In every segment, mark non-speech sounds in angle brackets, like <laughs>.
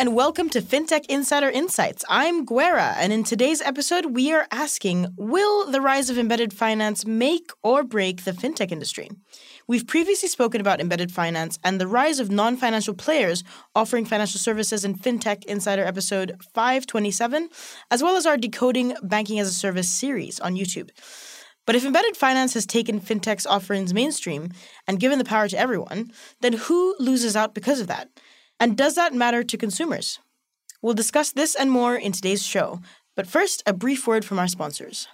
and welcome to FinTech Insider Insights. I'm Gwera, and in today's episode, we are asking Will the rise of embedded finance make or break the FinTech industry? We've previously spoken about embedded finance and the rise of non financial players offering financial services in FinTech Insider episode 527, as well as our Decoding Banking as a Service series on YouTube. But if embedded finance has taken fintech's offerings mainstream and given the power to everyone, then who loses out because of that? And does that matter to consumers? We'll discuss this and more in today's show. But first, a brief word from our sponsors.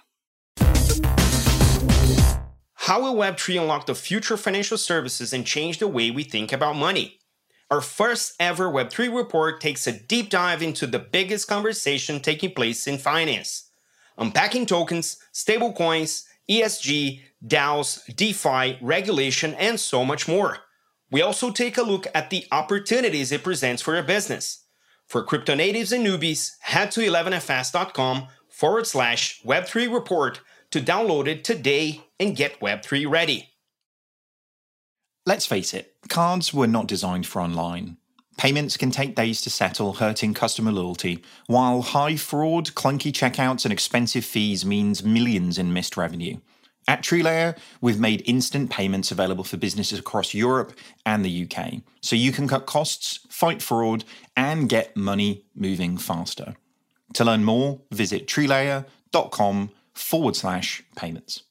How will Web3 unlock the future of financial services and change the way we think about money? Our first ever Web3 report takes a deep dive into the biggest conversation taking place in finance, unpacking tokens, stablecoins, ESG, DAOs, DeFi, regulation, and so much more. We also take a look at the opportunities it presents for your business. For crypto natives and newbies, head to 11fs.com forward slash Web3 report to download it today and get Web3 ready. Let's face it, cards were not designed for online. Payments can take days to settle, hurting customer loyalty, while high fraud, clunky checkouts, and expensive fees means millions in missed revenue. At TrueLayer, we've made instant payments available for businesses across Europe and the UK, so you can cut costs, fight fraud, and get money moving faster. To learn more, visit truelayer.com forward slash payments.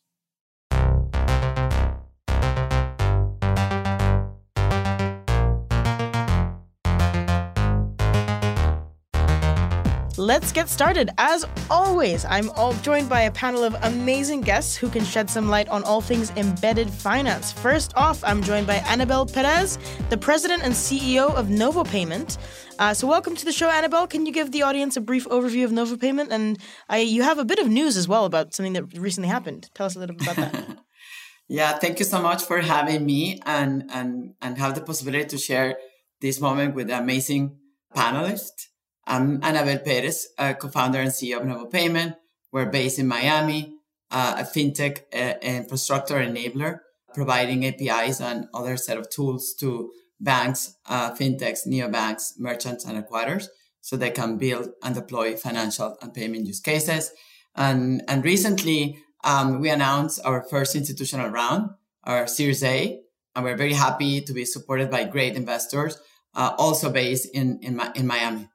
Let's get started. As always, I'm all joined by a panel of amazing guests who can shed some light on all things embedded finance. First off, I'm joined by Anabel Perez, the president and CEO of NovoPayment. Uh, so, welcome to the show, Anabel. Can you give the audience a brief overview of NovoPayment? And I, you have a bit of news as well about something that recently happened. Tell us a little bit about that. <laughs> yeah, thank you so much for having me and and and have the possibility to share this moment with amazing panelists. I'm Anabel Perez, co-founder and CEO of NovoPayment. We're based in Miami, uh, a fintech uh, infrastructure enabler, providing APIs and other set of tools to banks, uh, fintechs, neobanks, merchants, and acquirers, so they can build and deploy financial and payment use cases. And and recently, um, we announced our first institutional round, our Series A, and we're very happy to be supported by great investors, uh, also based in in, in Miami.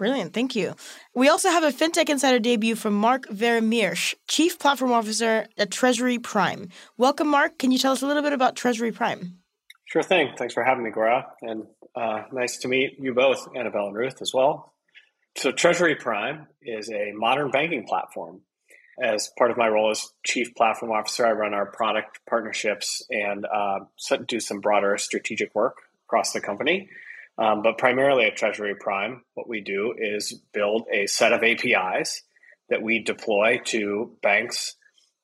Brilliant. Thank you. We also have a FinTech Insider debut from Mark Vermeersch, Chief Platform Officer at Treasury Prime. Welcome, Mark. Can you tell us a little bit about Treasury Prime? Sure thing. Thanks for having me, Gwera. And uh, nice to meet you both, Anabel and Ruth, as well. So, Treasury Prime is a modern banking platform. As part of my role as Chief Platform Officer, I run our product partnerships and uh, do some broader strategic work across the company. Um, but primarily at Treasury Prime, what we do is build a set of APIs that we deploy to banks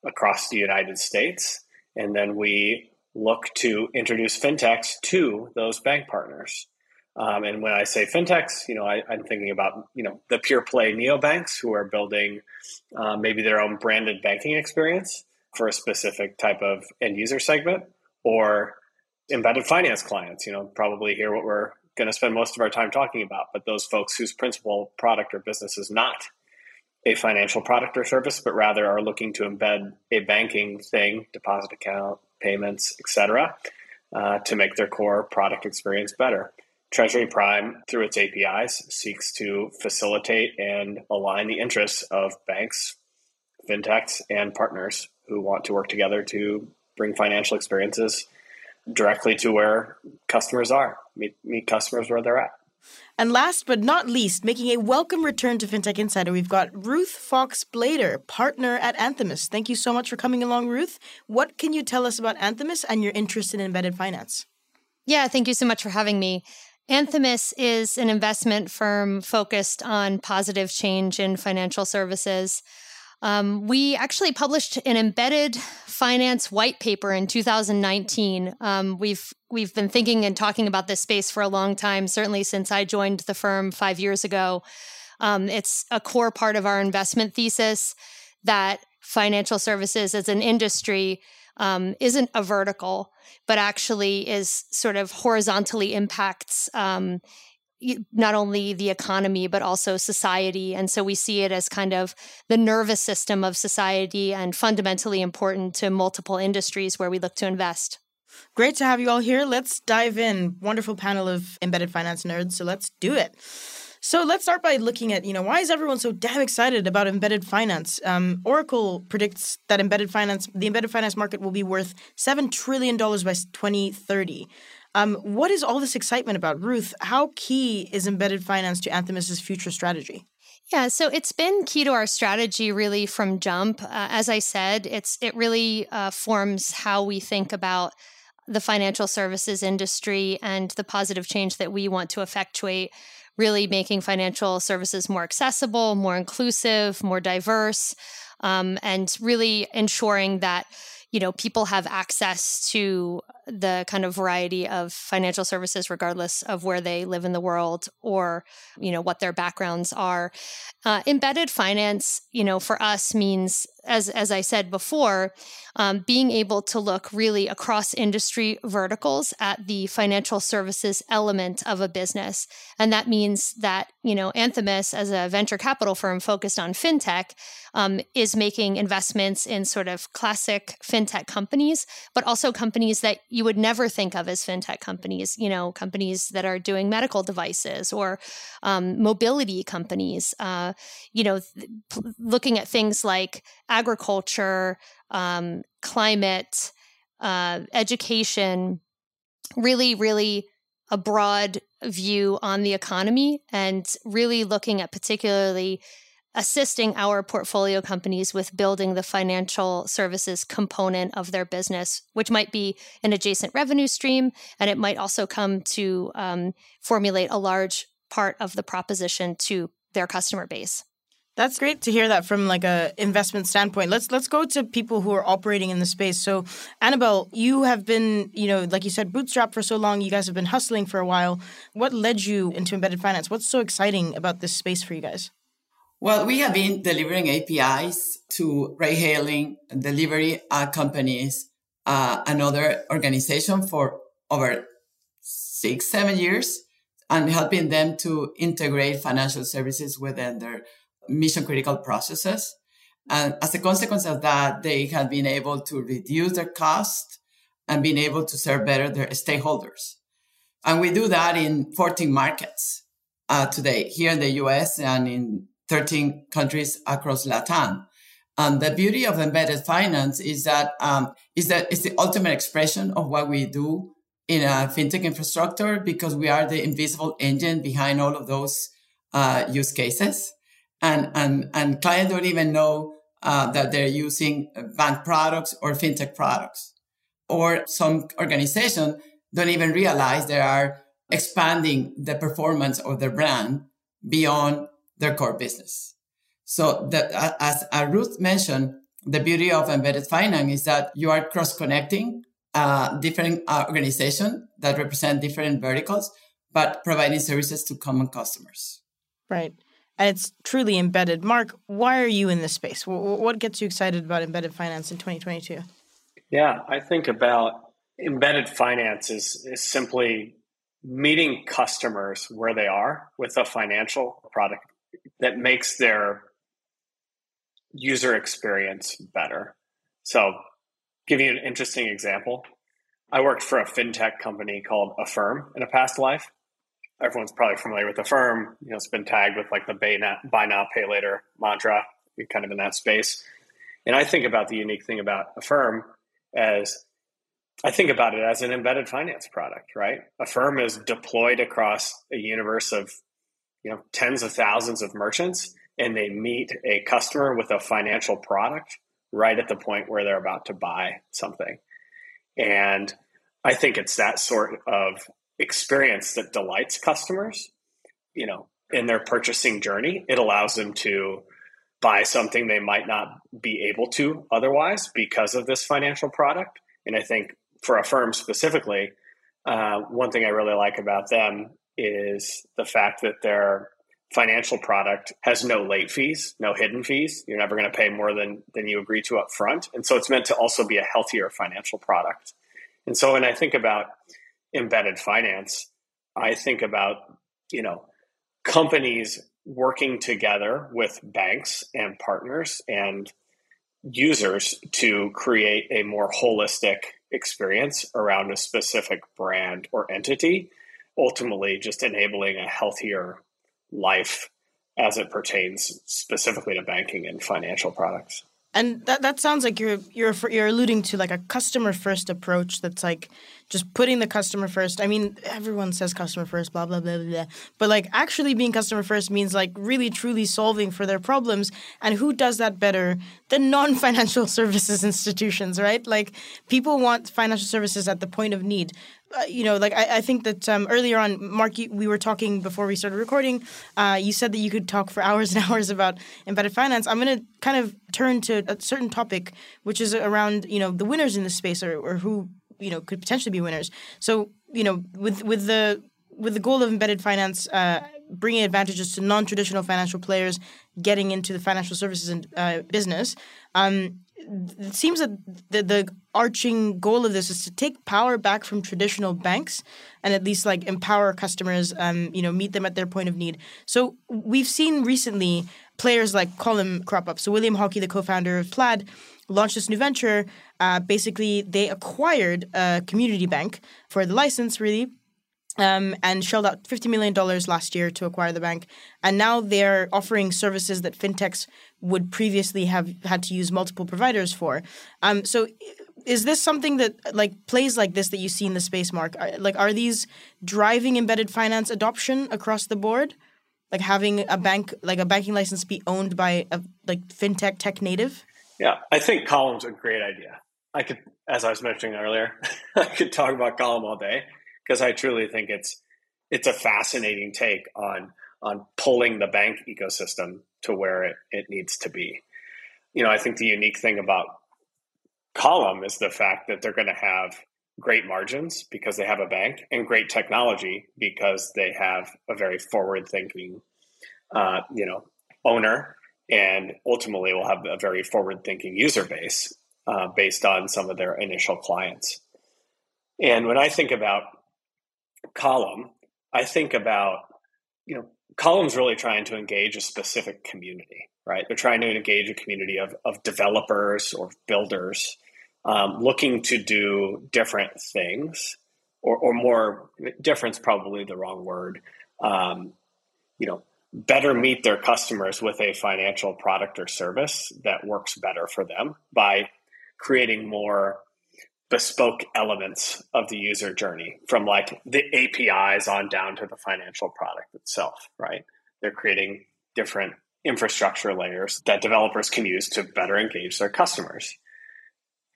across the United States. And then we look to introduce fintechs to those bank partners. Um, and when I say fintechs, you know, I, am thinking about you know the pure play neobanks who are building uh, maybe their own branded banking experience for a specific type of end user segment, or embedded finance clients. You know, probably hear what we're going to spend most of our time talking about, but those folks whose principal product or business is not a financial product or service, but rather are looking to embed a banking thing, deposit account, payments, etc., uh, to make their core product experience better. Treasury Prime, through its APIs, seeks to facilitate and align the interests of banks, fintechs, and partners who want to work together to bring financial experiences directly to where customers are, meet, meet customers where they're at. And last but not least, making a welcome return to FinTech Insider, we've got Ruth Foxe Blader, partner at Anthemis. Thank you so much for coming along, Ruth. What can you tell us about Anthemis and your interest in embedded finance? Yeah, thank you so much for having me. Anthemis is an investment firm focused on positive change in financial services. Um, we actually published an embedded finance white paper in 2019. Um, we've we've been thinking and talking about this space for a long time. Certainly since I joined the firm five years ago, um, it's a core part of our investment thesis that financial services as an industry um, isn't a vertical, but actually is sort of horizontally impacts um, not only the economy, but also society. And so we see it as kind of the nervous system of society and fundamentally important to multiple industries where we look to invest. Great to have you all here. Let's dive in. Wonderful panel of embedded finance nerds. So let's do it. So let's start by looking at, you know, why is everyone so damn excited about embedded finance? Um, Oracle predicts that embedded finance, the embedded finance market will be worth $7 trillion by 2030. Um, what is all this excitement about? Ruth, how key is embedded finance to Anthemis's future strategy? Yeah, so it's been key to our strategy really from jump. Uh, as I said, it's it really uh, forms how we think about the financial services industry and the positive change that we want to effectuate really making financial services more accessible, more inclusive, more diverse, um, and really ensuring that you know people have access to the kind of variety of financial services regardless of where they live in the world or you know what their backgrounds are. Uh, embedded finance you know for us means as as i said before um, being able to look really across industry verticals at the financial services element of a business. And that means that you know anthemis as a venture capital firm focused on fintech um, is making investments in sort of classic fintech companies but also companies that you would never think of as fintech companies, you know, companies that are doing medical devices or um, mobility companies, uh, you know, th- looking at things like agriculture, um, climate, uh, education, really, really a broad view on the economy and really looking at particularly assisting our portfolio companies with building the financial services component of their business, which might be an adjacent revenue stream. And it might also come to um, formulate a large part of the proposition to their customer base. That's great to hear that from like a investment standpoint. Let's let's go to people who are operating in the space. So, Anabel, you have been, you know, like you said, bootstrap for so long. You guys have been hustling for a while. What led you into embedded finance? What's so exciting about this space for you guys? Well, we have been delivering APIs to ride hailing delivery uh, companies uh, and other organizations for over six, seven years and helping them to integrate financial services within their mission critical processes. And as a consequence of that, they have been able to reduce their cost and been able to serve better their stakeholders. And we do that in 14 markets uh, today, here in the US and in 13 countries across Latin. And the beauty of embedded finance is that um, is that it's the ultimate expression of what we do in a fintech infrastructure because we are the invisible engine behind all of those uh, use cases, and and and clients don't even know uh, that they're using bank products or fintech products, or some organization don't even realize they are expanding the performance of their brand beyond their core business. So that, as Ruth mentioned, the beauty of embedded finance is that you are cross connecting uh, different uh, organizations that represent different verticals, but providing services to common customers. Right. And it's truly embedded. Mark, why are you in this space? What gets you excited about embedded finance in 2022? Yeah, I think about embedded finance is, is simply meeting customers where they are with a financial product that makes their user experience better. So, give you an interesting example. I worked for a fintech company called Affirm in a past life. Everyone's probably familiar with Affirm. You know, it's been tagged with like the buy now, buy now pay later mantra, kind of in that space. And I think about the unique thing about Affirm as I think about it as an embedded finance product, right? Affirm is deployed across a universe of you know tens of thousands of merchants and they meet a customer with a financial product right at the point where they're about to buy something and i think it's that sort of experience that delights customers you know in their purchasing journey it allows them to buy something they might not be able to otherwise because of this financial product and i think for Affirm specifically uh, one thing i really like about them is the fact that their financial product has no late fees, no hidden fees. You're never going to pay more than than you agree to up front. And so it's meant to also be a healthier financial product. And so when I think about embedded finance, I think about you know, companies working together with banks and partners and users to create a more holistic experience around a specific brand or entity, ultimately just enabling a healthier life as it pertains specifically to banking and financial products. And that, that sounds like you're you're you're alluding to like a customer first approach that's like just putting the customer first. I mean, everyone says customer first, blah blah blah blah. But like actually being customer first means like really truly solving for their problems. And who does that better than non-financial <laughs> services institutions, right? Like people want financial services at the point of need. Uh, you know, like I, I think that um, earlier on, Mark, you, we were talking before we started recording. Uh, you said that you could talk for <laughs> hours and hours about embedded finance. I'm going to kind of turn to a certain topic, which is around you know the winners in this space or, or who you know could potentially be winners. So you know with with the with the goal of embedded finance. Uh, bringing advantages to non-traditional financial players getting into the financial services and uh, business. Um, it seems that the, the arching goal of this is to take power back from traditional banks and at least like empower customers um, you know meet them at their point of need so we've seen recently players like Column crop up so william hockey the co-founder of plaid launched this new venture. Uh, basically, they acquired a community bank for the license, really, um, and shelled out $50 million last year to acquire the bank. And now they're offering services that fintechs would previously have had to use multiple providers for. Um, so, is this something that like plays like this that you see in the space mark? Are, like, are these driving embedded finance adoption across the board? Like having a bank, like a banking license, be owned by a like fintech tech native? Yeah, I think Column's a great idea. I could, as I was mentioning earlier, <laughs> I could talk about Column all day because I truly think it's it's a fascinating take on on pulling the bank ecosystem to where it, it needs to be. You know, I think the unique thing about Column is the fact that they're going to have great margins because they have a bank and great technology because they have a very forward thinking, uh, you know, owner and ultimately will have a very forward thinking user base uh, based on some of their initial clients. And when I think about Column, I think about, you know, Column's really trying to engage a specific community, right? They're trying to engage a community of, of developers or builders um, looking to do different things, or, or more, difference probably the wrong word. Um, you know, better meet their customers with a financial product or service that works better for them by creating more bespoke elements of the user journey from like the APIs on down to the financial product itself, right? They're creating different infrastructure layers that developers can use to better engage their customers.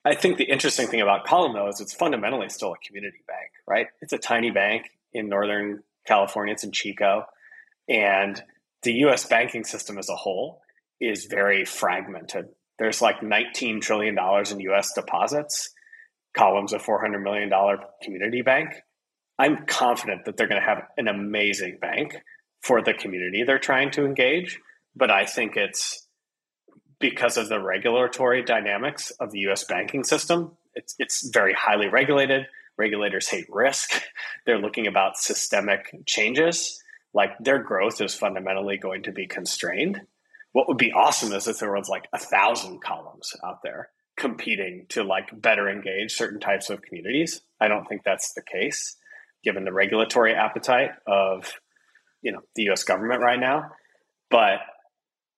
I think the interesting thing about Column though is it's fundamentally still a community bank, right? It's a tiny bank in Northern California, it's in Chico. And the US banking system as a whole is very fragmented. There's like $19 trillion in US deposits, columns of $400 million community bank. I'm confident that they're going to have an amazing bank for the community they're trying to engage. But I think it's because of the regulatory dynamics of the US banking system. It's, it's very highly regulated. Regulators hate risk. <laughs> They're looking about systemic changes like their growth is fundamentally going to be constrained. What would be awesome is if there was like a thousand columns out there competing to like better engage certain types of communities. I don't think that's the case given the regulatory appetite of you know the US government right now. But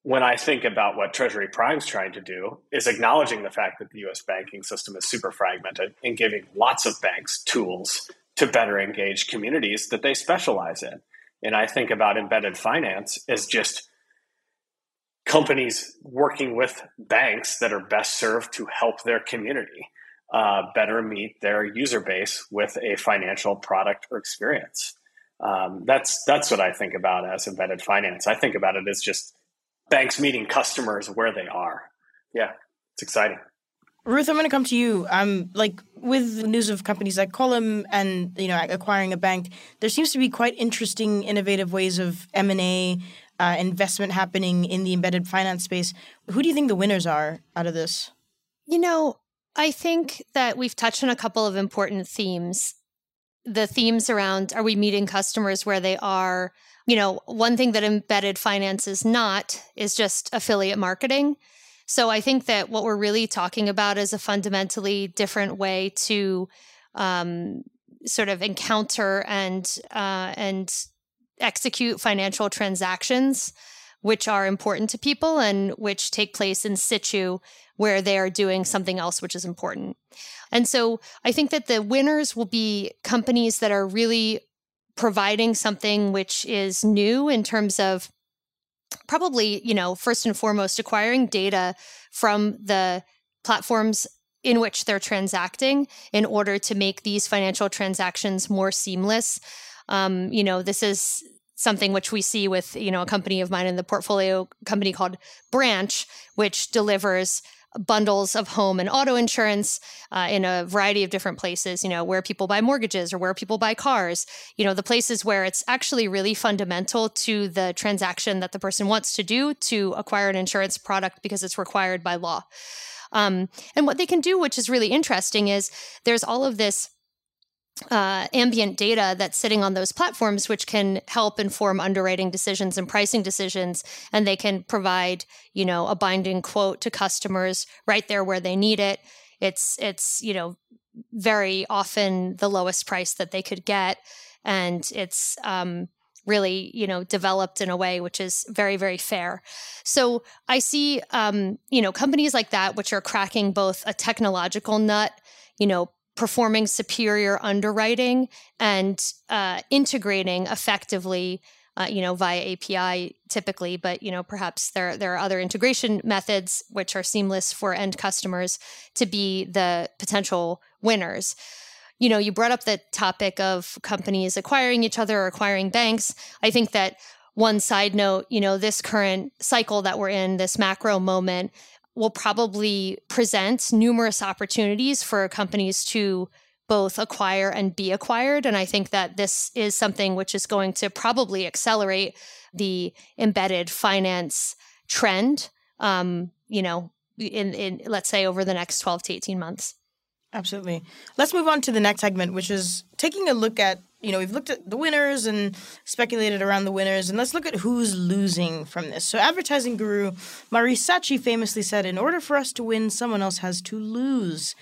when I think about what Treasury Prime's trying to do is acknowledging the fact that the US banking system is super fragmented and giving lots of banks tools to better engage communities that they specialize in. And I think about embedded finance as just companies working with banks that are best served to help their community uh, better meet their user base with a financial product or experience. Um, that's that's what I think about as embedded finance. I think about it as just banks meeting customers where they are. Yeah, it's exciting. Ruth, I'm going to come to you. Um, like with news of companies like Column and you know acquiring a bank, there seems to be quite interesting, innovative ways of M and A uh, investment happening in the embedded finance space. Who do you think the winners are out of this? You know, I think that we've touched on a couple of important themes. the themes around are we meeting customers where they are? You know, one thing that embedded finance is not is just affiliate marketing. So I think that what we're really talking about is a fundamentally different way to um, sort of encounter and uh, and execute financial transactions which are important to people and which take place in situ where they are doing something else which is important. And so I think that the winners will be companies that are really providing something which is new in terms of probably, you know, first and foremost acquiring data from the platforms in which they're transacting in order to make these financial transactions more seamless. Um, you know, this is something which we see with you know a company of mine in the portfolio company called branch which delivers bundles of home and auto insurance uh, in a variety of different places you know where people buy mortgages or where people buy cars you know the places where it's actually really fundamental to the transaction that the person wants to do to acquire an insurance product because it's required by law. Um, and what they can do which is really interesting is there's all of this uh, ambient data that's sitting on those platforms, which can help inform underwriting decisions and pricing decisions. And they can provide, you know, a binding quote to customers right there where they need it. It's it's you know very often the lowest price that they could get, and it's um, really you know developed in a way which is very very fair so i see um, you know companies like that which are cracking both a technological nut you know performing superior underwriting and uh, integrating effectively uh, you know via api typically but you know perhaps there there are other integration methods which are seamless for end customers to be the potential winners. You know you brought up the topic of companies acquiring each other or acquiring banks. I think that one side note you know this current cycle that we're in this macro moment will probably present numerous opportunities for companies to both acquire and be acquired. And I think that this is something which is going to probably accelerate the embedded finance trend, um, you know, in, in let's say over the next 12 to 18 months. Absolutely. Let's move on to the next segment, which is taking a look at you know, we've looked at the winners and speculated around the winners, and let's look at who's losing from this. So, advertising guru Maurice Saatchi famously said, In order for us to win, someone else has to lose.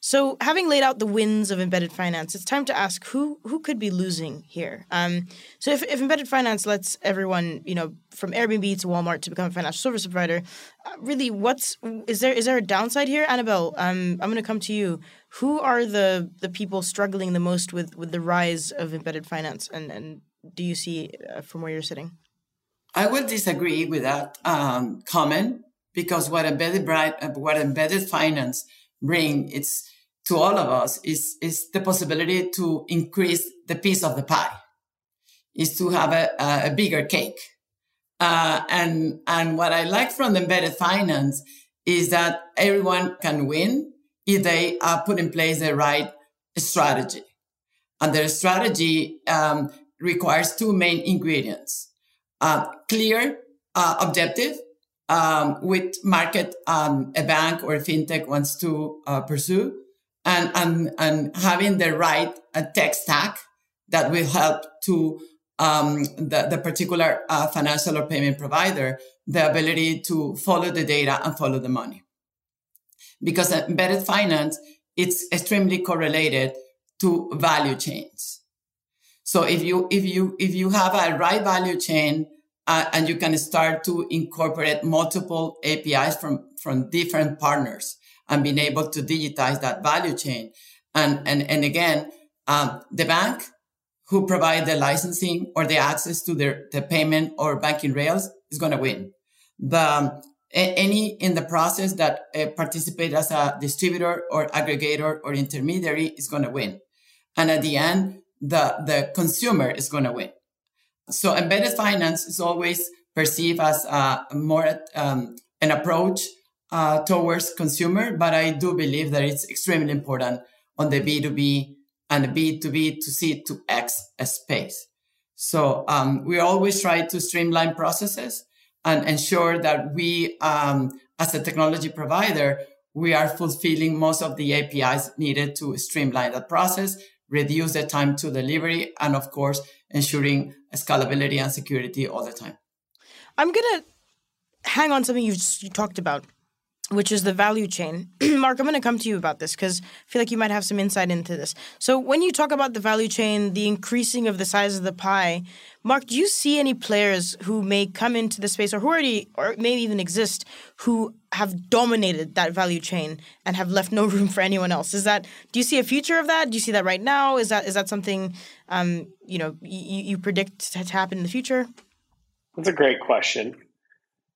So, having laid out the wins of embedded finance, it's time to ask who who could be losing here. Um, so, if, if embedded finance lets everyone, you know, from Airbnb to Walmart to become a financial service provider, uh, really, what's is there is there a downside here, Anabel? Um, I'm going to come to you. Who are the the people struggling the most with with the rise of embedded finance, and and do you see uh, from where you're sitting? I will disagree with that um, comment because what embedded uh, what embedded finance bring it's to all of us is is the possibility to increase the piece of the pie is to have a, a bigger cake. Uh, and and what i like from the embedded finance is that everyone can win if they uh, put in place the right strategy. And their strategy um, requires two main ingredients uh, clear uh, objective um, with market um, a bank or a fintech wants to uh, pursue. And, and, and having the right uh, tech stack that will help to um, the, the particular uh, financial or payment provider the ability to follow the data and follow the money. Because embedded finance it's extremely correlated to value chains. So if you if you if you have a right value chain uh, and you can start to incorporate multiple APIs from, from different partners and being able to digitize that value chain. And, and, and again, um, the bank who provide the licensing or the access to their, the payment or banking rails is going to win. The, um, any in the process that uh, participate as a distributor or aggregator or intermediary is going to win. And at the end, the, the consumer is going to win. So embedded finance is always perceived as uh, more um, an approach uh, towards consumer, but I do believe that it's extremely important on the B2B and the B2B to C to X space. So um, we always try to streamline processes and ensure that we, um, as a technology provider, we are fulfilling most of the APIs needed to streamline that process, reduce the time to delivery, and of course, ensuring scalability and security all the time. I'm going to hang on something you just you talked about which is the value chain. <clears throat> Mark, I'm going to come to you about this because I feel like you might have some insight into this. So, when you talk about the value chain, the increasing of the size of the pie, Mark, do you see any players who may come into the space or who already, or maybe even exist, who have dominated that value chain and have left no <laughs> room for anyone else? Is that, do you see a future of that? Do you see that right now? Is that, is that something, um, you know, you, you predict to happen in the future? That's a great question.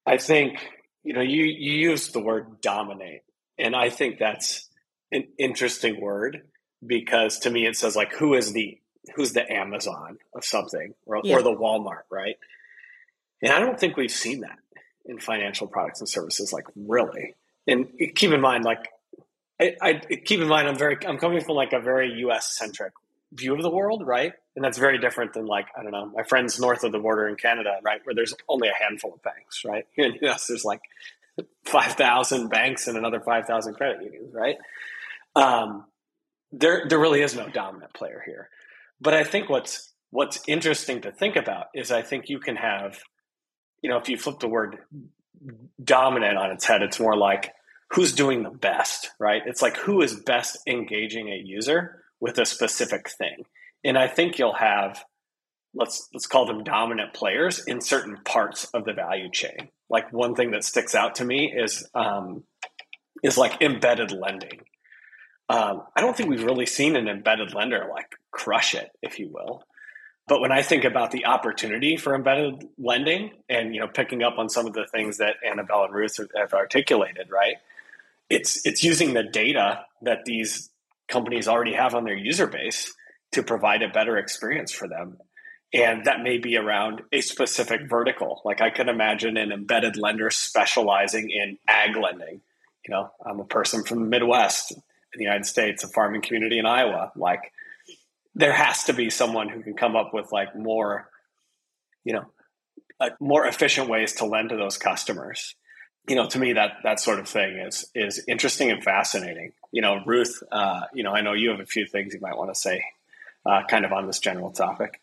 I think you know, you you use the word dominate, and I think that's an interesting word because to me it says like who is the who's the Amazon of something or, yeah. or the Walmart, right? And I don't think we've seen that in financial products and services, like really. And keep in mind, like I, I keep in mind, I'm very I'm coming from like a very U.S. centric view of the world, right? And that's very different than like, I don't know, my friends north of the border in Canada, right? Where there's only a handful of banks, right? Here <laughs> in the US, there's like 5,000 banks and another 5,000 credit unions, right? Um, there, there really is no dominant player here. But I think what's, what's interesting to think about is I think you can have, you know, if you flip the word dominant on its head, it's more like who's doing the best, right? It's like who is best engaging a user with a specific thing. And I think you'll have let's let's call them dominant players in certain parts of the value chain. Like one thing that sticks out to me is um, is like embedded lending. Um, I don't think we've really seen an embedded lender like crush it, if you will. But when I think about the opportunity for embedded lending, and you know, picking up on some of the things that Anabel and Ruth have articulated, right? It's it's using the data that these companies already have on their user base to provide a better experience for them. And that may be around a specific vertical. Like I could imagine an embedded lender specializing in ag lending. You know, I'm a person from the Midwest in the United States, a farming community in Iowa. Like there has to be someone who can come up with like more, you know, uh, more efficient ways to lend to those customers you know, to me that that sort of thing is is interesting and fascinating. You know, Ruth, uh, you know, I know you have a few things you might want to say, uh, kind of on this general topic.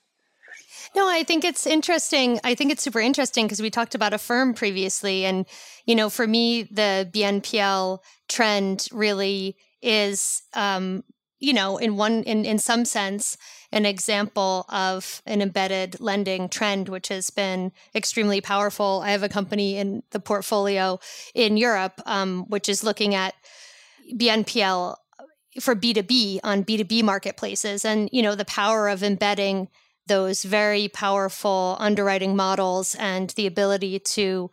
No, I think it's interesting. I think it's super interesting because we talked about Affirm previously, and you know, for me, the BNPL trend really is, um, you know, in one in in some sense an example of an embedded lending trend, which has been extremely powerful. I have a company in the portfolio in Europe, um, which is looking at BNPL for B2B on B2B marketplaces. And, you know, the power of embedding those very powerful underwriting models and the ability to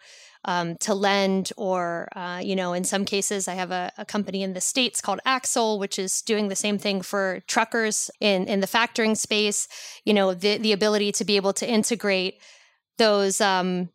um, to lend, or uh, you know, in some cases, I have a, a, company in the states called Axle, which is doing the same thing for truckers in in the factoring space. You know, the the ability to be able to integrate those, um,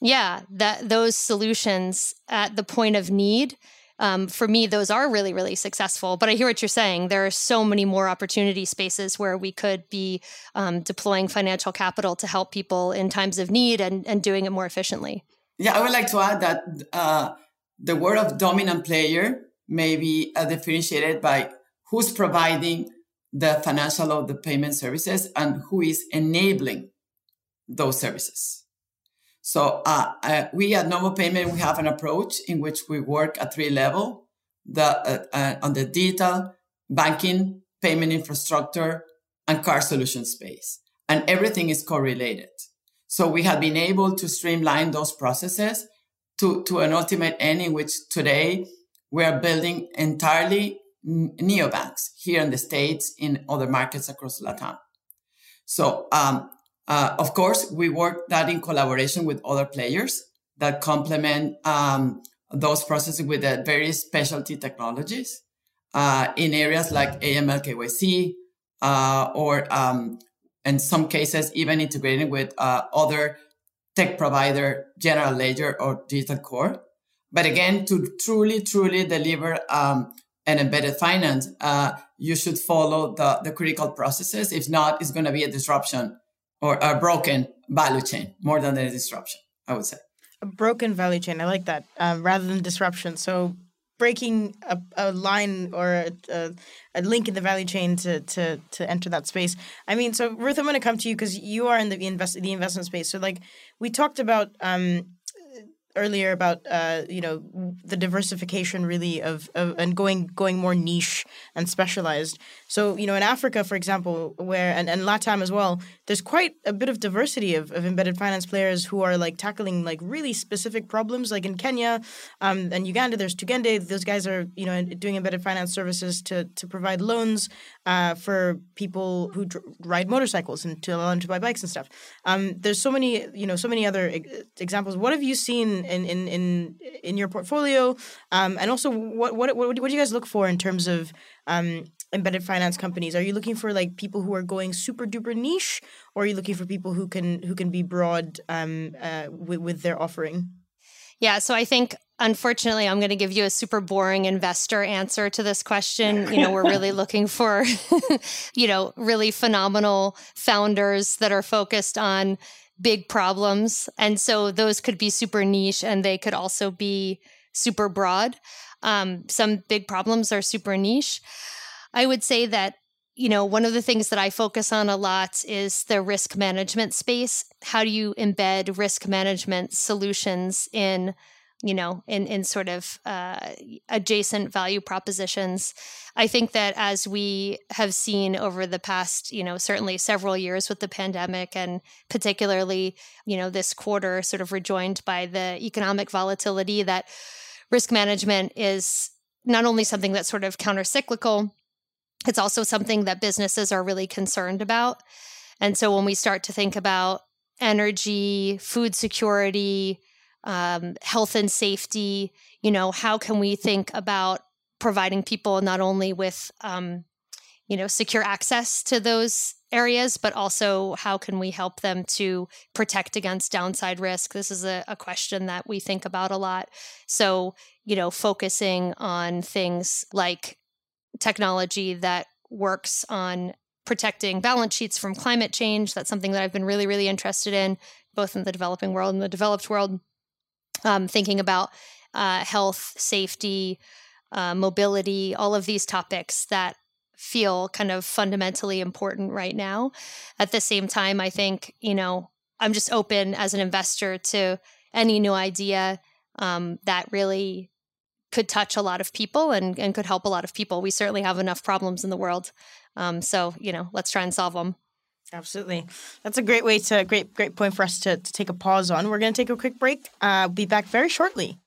yeah, that those solutions at the point of need. Um, for me, those are really, really successful. But I hear what you're saying. There are so many more opportunity spaces where we could be um, deploying financial capital to help people in times of need and, and doing it more efficiently. Yeah, I would like to add that uh, the word of dominant player may be uh, differentiated by who's providing the financial or the payment services and who is enabling those services. So uh, uh, we at NovoPayment we have an approach in which we work at three level: the uh, uh, on the digital banking, payment infrastructure, and car solution space, and everything is correlated. So we have been able to streamline those processes to, to an ultimate end in which today we are building entirely neobanks here in the States, in other markets across Latam. So, um, uh, of course, we work that in collaboration with other players that complement um, those processes with the very specialty technologies uh, in areas like AML KYC uh, or um, in some cases even integrating with uh, other tech provider, general ledger or digital core. But again, to truly, truly deliver um, an embedded finance, uh, you should follow the, the critical processes. If not, it's going to be a disruption or a broken value chain more than a disruption, I would say. A broken value chain. I like that um, rather than disruption. So breaking a, a line or a, a, a, link in the value chain to to to enter that space. I mean, so Ruth, I'm going to come to you because you are in the invest the investment space. So like we talked about um, earlier about uh, you know the diversification really of, of, and going going more niche and specialized. So you know in Africa, for example, where and, and Latam as well, there's quite a bit of diversity of, of embedded finance players who are like tackling like really specific problems. Like in Kenya um, and Uganda, there's Tugende. Those guys are you know doing embedded finance services to to provide loans uh, for people who dr- ride motorcycles and to allow them to buy bikes and stuff. Um, there's so many you know so many other examples. What have you seen? in in in, in your portfolio? Um, and also, what, what what what do you guys look for in terms of um, embedded finance companies? Are you looking for like people who are going super duper niche, or are you looking for people who can who can be broad um, uh, with, with their offering? Yeah, so I think unfortunately I'm going to give you a super boring investor answer to this question. You know, we're really <laughs> looking for <laughs> you know, really phenomenal founders that are focused on big problems. And so those could be super niche and they could also be super broad. Um, some big problems are super niche. I would say that, you know, one of the things that I focus on a lot is the risk management space. How do you embed risk management solutions in you know, in in sort of uh, adjacent value propositions. I think that as we have seen over the past, you know, certainly several years with the pandemic, and particularly, you know, this quarter, sort of rejoined by the economic volatility, that risk management is not only something that's sort of countercyclical, it's also something that businesses are really concerned about. And so when we start to think about energy, food security, um, health and safety. You know, how can we think about providing people not only with, um, you know, secure access to those areas, but also how can we help them to protect against downside risk? This is a, a question that we think about a lot. So, you know, focusing on things like technology that works on protecting balance sheets from climate change. That's something that I've been really, really interested in, both in the developing world and the developed world um, thinking about uh, health, safety, uh, mobility, all of these topics that feel kind of fundamentally important right now. At the same time, I think, you know, I'm just open as an investor to any new idea um, that really could touch a lot of people and, and could help a lot of people. We certainly have enough problems in the world. Um, so, you know, let's try and solve them. Absolutely. That's a great way to great great point for us to, to take a pause on. We're going to take a quick break. Uh, be back very shortly.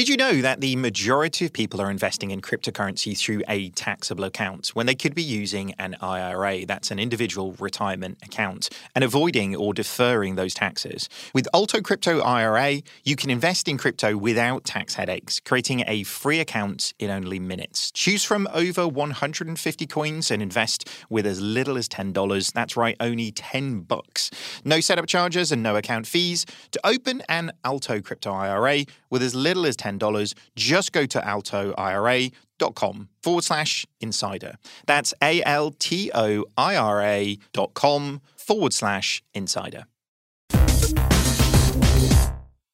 Did you know that the majority of people are investing in cryptocurrency through a taxable account when they could be using an IRA, that's an individual retirement account, and avoiding or deferring those taxes? With Alto Crypto IRA, you can invest in crypto without tax headaches, creating a free account in only minutes. Choose from over 150 coins and invest with as little as $10. That's right, only 10 bucks. No setup charges and no account fees. To open an Alto Crypto IRA with as little as 10 $10, just go to altoira.com forward slash insider. That's A L T O I R A dot com forward slash insider.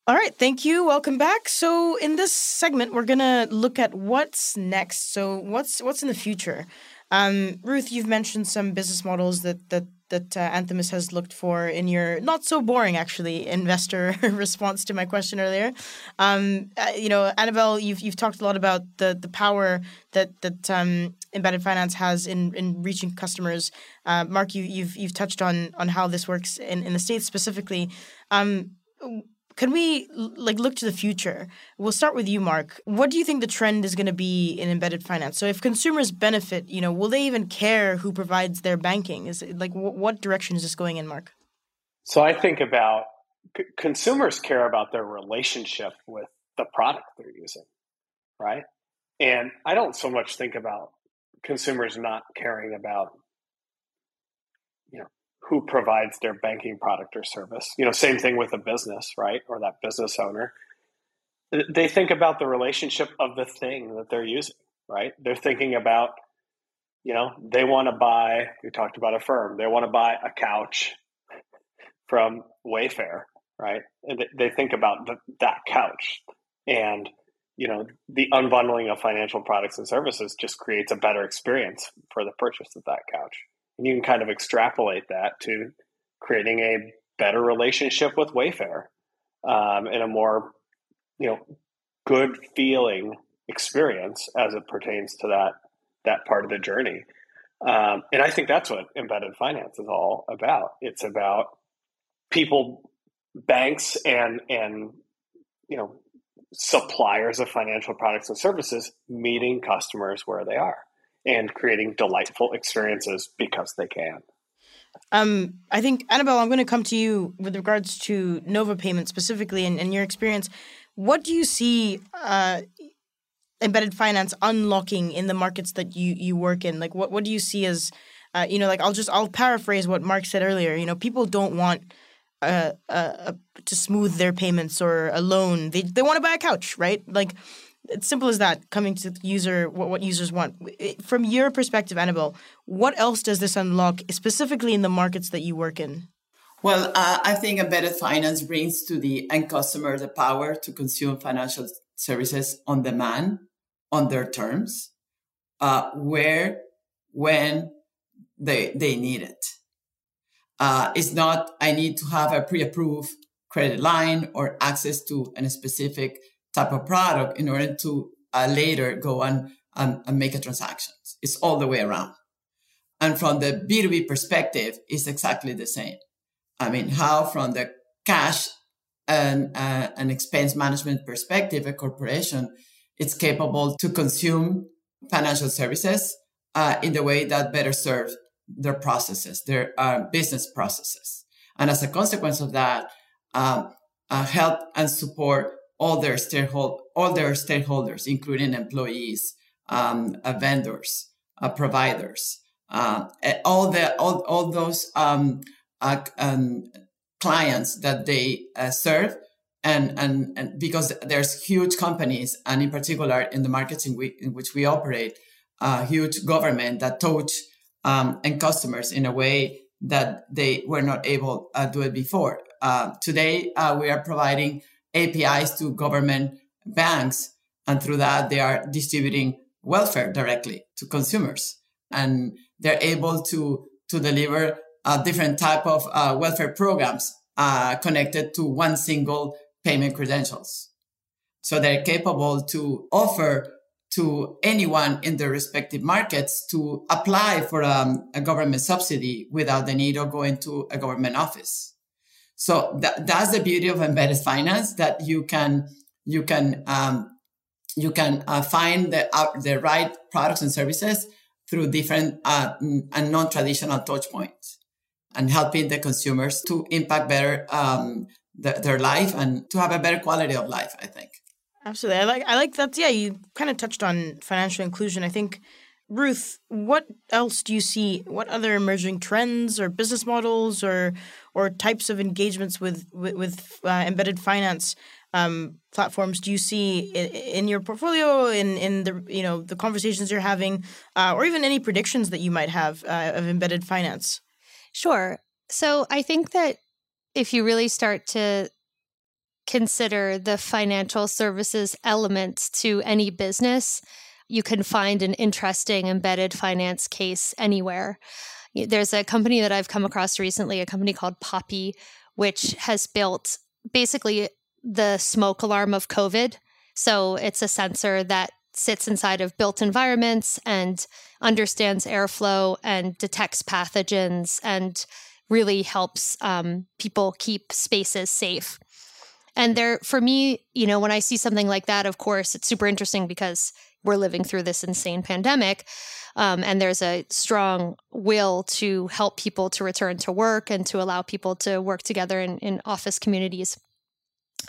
All right, thank you. Welcome back. So, in this segment, we're gonna look at what's next. So, what's what's in the future? Um, Ruth, you've mentioned some business models that that that uh, Anthemis has looked for in your not so boring actually investor <laughs> response to my question earlier. Um, uh, you know, Anabel, you've you've talked a lot about the the power that that um, embedded finance has in in reaching customers. Uh, Mark, you you've you've touched on on how this works in in the states specifically. Um, can we like look to the future? We'll start with you, Mark. What do you think the trend is going to be in embedded finance? So, if consumers benefit, you know, will they even care who provides their banking? Is it like w- what direction is this going in, Mark? So, I think about c- consumers care about their relationship with the product they're using, right? And I don't so much think about consumers not caring about who provides their banking product or service. You know, same thing with a business, right? Or that business owner. They think about the relationship of the thing that they're using, right? They're thinking about, you know, they want to buy, we talked about Affirm, they want to buy a couch from Wayfair, right? And they think about the, that couch. And you know, the unbundling of financial products and services just creates a better experience for the purchase of that couch. And you can kind of extrapolate that to creating a better relationship with Wayfair um, and a more, you know, good feeling experience as it pertains to that that part of the journey. Um, and I think that's what embedded finance is all about. It's about people, banks, and and you know suppliers of financial products and services meeting customers where they are and creating delightful experiences because they can. Um, I think Anabel, I'm going to come to you with regards to NovoPayment specifically and, and your experience. What do you see uh, embedded finance unlocking in the markets that you you work in? Like, what what do you see as, uh, you know, like I'll just I'll paraphrase what Mark said earlier. You know, people don't want uh, uh, to smooth their payments or a loan. They they want to buy a couch, right? Like it's simple as that. Coming to user, what, what users want. From your perspective, Anabel, what else does this unlock, specifically in the markets that you work in? Well, uh, I think embedded finance brings to the end customer the power to consume financial services on demand, on their terms, uh, where, when they they need it. Uh, it's not, I need to have a pre approved credit line or access to a specific type of product in order to uh, later go and, and, and make a transaction. It's all the way around. And from the B2B perspective, it's exactly the same. I mean, how from the cash and uh, expense management perspective, a corporation is capable to consume financial services uh, in the way that better serves their processes, their uh, business processes. And as a consequence of that, um, uh, help and support all their all their stakeholders, including employees, um, uh, vendors, uh, providers, uh, all the all, all those um, um, clients that they serve. And, and, and because there's huge companies, and in particular in the markets in, we, in which we operate, huge government that touch um, and customers in a way that they were not able to uh, do it before. Uh, today, uh, we are providing APIs to government banks, and through that, they are distributing welfare directly to consumers, and they're able to to deliver a different type of uh, welfare programs uh, connected to one single payment credentials. So they're capable to offer to anyone in their respective markets to apply for um, a government subsidy without the need of going to a government office. So that, that's the beauty of embedded finance that you can you can um, you can uh, find the uh, the right products and services through different uh, and non-traditional touch points and helping the consumers to impact better um, the, their life and to have a better quality of life. I think. Absolutely. I like I like that. Yeah, you kind of touched on financial inclusion. I think Ruth, what else do you see? What other emerging trends or business models or or types of engagements with with, with uh, embedded finance um, platforms do you see in, in, your portfolio? In in the you know the conversations you're having, uh, or even any predictions that you might have uh, of embedded finance? Sure. So I think that if you really start to consider the financial services elements to any business, you can find an interesting embedded finance case anywhere. There's a company that I've come across recently, a company called Poppy, which has built basically the smoke alarm of COVID. So it's a sensor that sits inside of built environments and understands airflow and detects pathogens and really helps um, people keep spaces safe. And there, for me, you know, when I see something like that, of course, it's super interesting because we're living through this insane pandemic. Um, and there's a strong will to help people to return to work and to allow people to work together in, in office communities.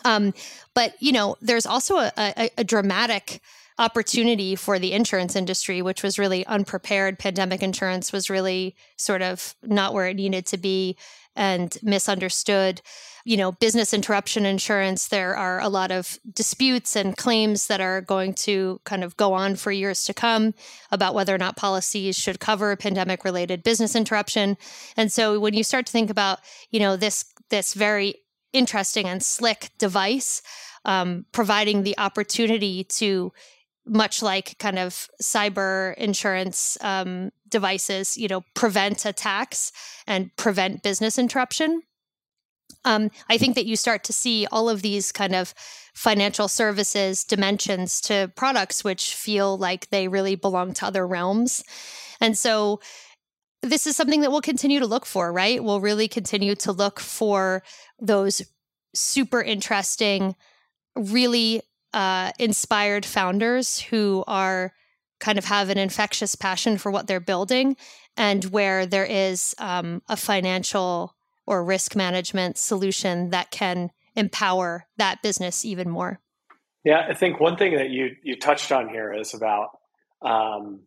Um, but, you know, there's also a, a, a dramatic opportunity for the insurance industry, which was really unprepared. Pandemic insurance was really sort of not where it needed to be and misunderstood you know, business interruption insurance, there are a lot of disputes and claims that are going to kind of go on for years to come about whether or not policies should cover pandemic related business interruption. And so when you start to think about, you know, this this very interesting and slick device um, providing the opportunity to much like kind of cyber insurance um, devices, you know, prevent attacks and prevent business interruption. Um, I think that you start to see all of these kind of financial services dimensions to products which feel like they really belong to other realms. And so this is something that we'll continue to look for, right? We'll really continue to look for those super interesting, really uh, inspired founders who are kind of have an infectious passion for what they're building and where there is um, a financial or risk management solution that can empower that business even more. Yeah, I think one thing that you you touched on here is about um,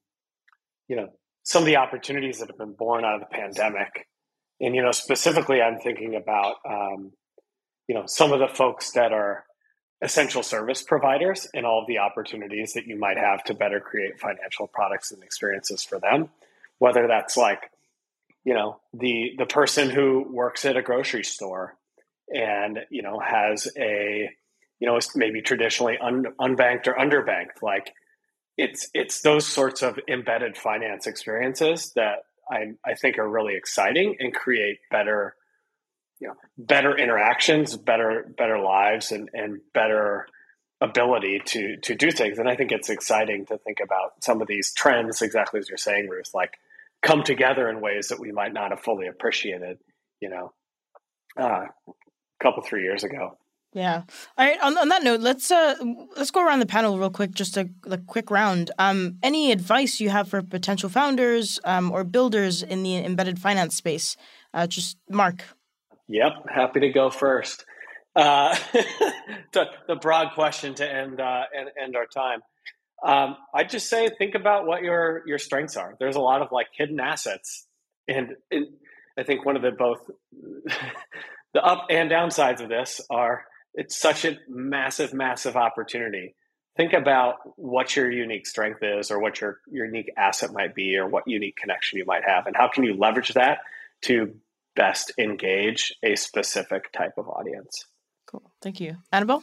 you know some of the opportunities that have been born out of the pandemic, and you know specifically, I'm thinking about um, you know some of the folks that are essential service providers and all of the opportunities that you might have to better create financial products and experiences for them whether that's like you know the the person who works at a grocery store and you know has a you know maybe traditionally un, unbanked or underbanked like it's it's those sorts of embedded finance experiences that I, I think are really exciting and create better you know better interactions better better lives and and better ability to to do things. And i think it's exciting to think about some of these trends exactly as you're saying ruth like come together in ways that we might not have fully appreciated you know uh, a couple three years ago yeah. All right. On, on that note, let's uh let's go around the panel real quick, just a, a quick round. Um, any advice you have for potential founders um, or builders in the embedded finance space? Uh, just Mark. Yep, happy to go first. Uh, <laughs> the, the, broad question to end uh, end, end our time. Um, I'd just say think about what your your strengths are. There's a lot of like hidden assets, and, and I think one of the both <laughs> the up and downsides of this are it's such a massive, massive opportunity. Think about what your unique strength is, or what your, your unique asset might be, or what unique connection you might have, and how can you leverage that to best engage a specific type of audience. Cool. Thank you. Anabel?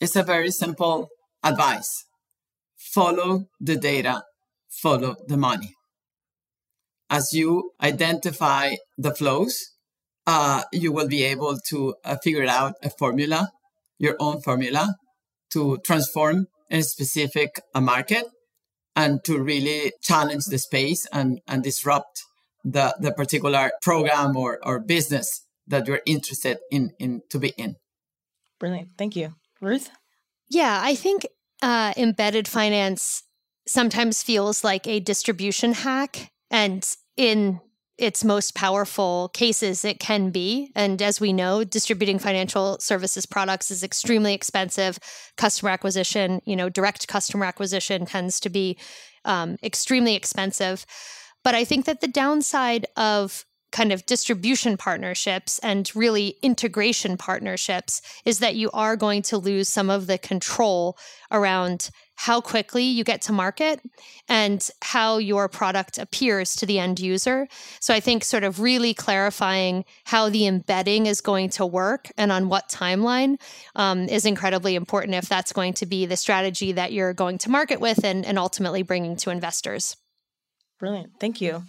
It's a very simple advice follow the data, follow the money. As you identify the flows, uh, you will be able to uh, figure out a formula, your own formula, to transform a specific uh, market and to really challenge the space and, and disrupt the, the particular program or, or business that you're interested in, in to be in. Brilliant. Thank you. Ruth? Yeah, I think uh, embedded finance sometimes feels like a distribution hack. And in its most powerful cases, it can be. And as we know, distributing financial services products is extremely expensive. Customer acquisition, you know, direct customer acquisition tends to be um, extremely expensive. But I think that the downside of kind of distribution partnerships and really integration partnerships is that you are going to lose some of the control around how quickly you get to market and how your product appears to the end user. So I think sort of really clarifying how the embedding is going to work and on what timeline um, is incredibly important if that's going to be the strategy that you're going to market with and, and ultimately bringing to investors. Brilliant. Thank you.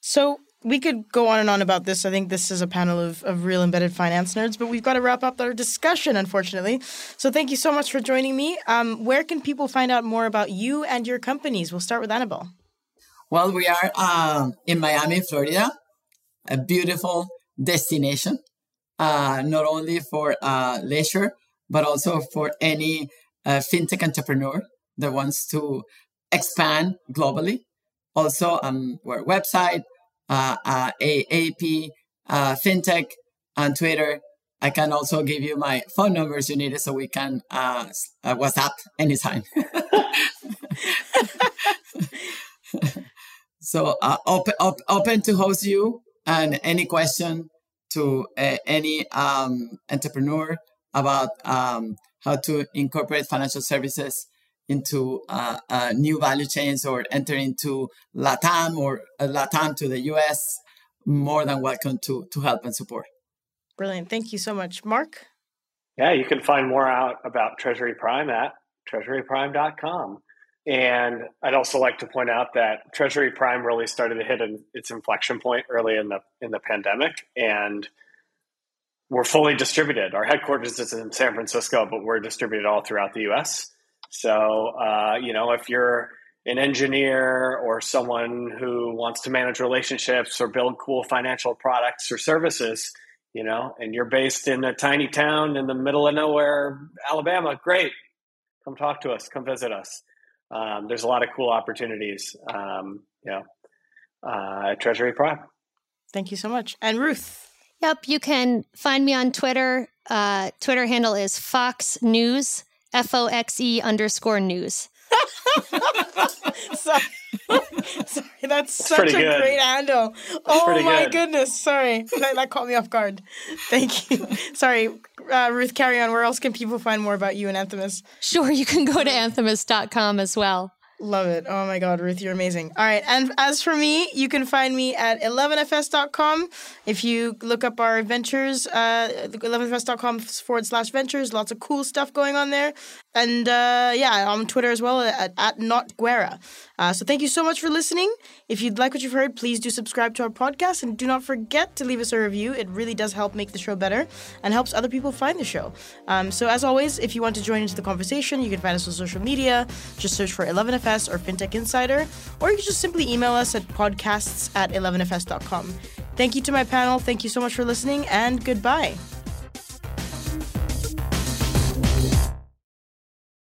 So we could go on and on about this. I think this is a panel of, of real embedded finance nerds, but we've got to wrap up our discussion, unfortunately. So thank you so much for joining me. Um, where can people find out more about you and your companies? We'll start with Anabel. Well, we are um, in Miami, Florida, a beautiful destination, uh, not only for uh, leisure, but also for any uh, fintech entrepreneur that wants to expand globally also on our website, uh, uh, AP, uh, FinTech, on Twitter. I can also give you my phone numbers you need it so we can uh, uh, WhatsApp anytime. <laughs> so uh, open, op- open to host you and any question to uh, any um, entrepreneur about um, how to incorporate financial services into uh, uh, new value chains or enter into LATAM or uh, LATAM to the US, more than welcome to, to help and support. Brilliant. Thank you so much. Mark? Yeah, you can find more out about Treasury Prime at treasuryprime.com. And I'd also like to point out that Treasury Prime really started to hit an, its inflection point early in the in the pandemic, and we're fully distributed. Our headquarters is in San Francisco, but we're distributed all throughout the U.S. So, uh, you know, if you're an engineer or someone who wants to manage relationships or build cool financial products or services, you know, and you're based in a tiny town in the middle of nowhere, Alabama, great. Come talk to us. Come visit us um, there's a lot of cool opportunities, um, you know, uh, at Treasury Prime. Thank you so much. And Ruth. Yep, you can find me on Twitter. Uh, Twitter handle is Fox News, F O X E underscore news. <laughs> sorry. <laughs> sorry, that's such a good. great handle. Oh my good. goodness. Sorry. That, that, caught me off guard. Thank you. <laughs> Sorry. Uh, Ruth, carry on. Where else can people find more about you and Anthemis? Sure, you can go to anthemis.com as well. Love it. Oh my God, Ruth, you're amazing. All right. And as for me, you can find me at 11fs.com. If you look up our ventures, uh, 11fs.com forward slash ventures, lots of cool stuff going on there. And uh, yeah, on Twitter as well at, at not Gwera. Uh, so thank you so much for listening. If you'd like what you've heard, please do subscribe to our podcast and do not forget to leave us a review. It really does help make the show better and helps other people find the show. Um, so as always, if you want to join into the conversation, you can find us on social media. Just search for 11FS or FinTech Insider, or you can just simply email us at podcasts at 11fs.com. Thank you to my panel. Thank you so much for listening, and goodbye.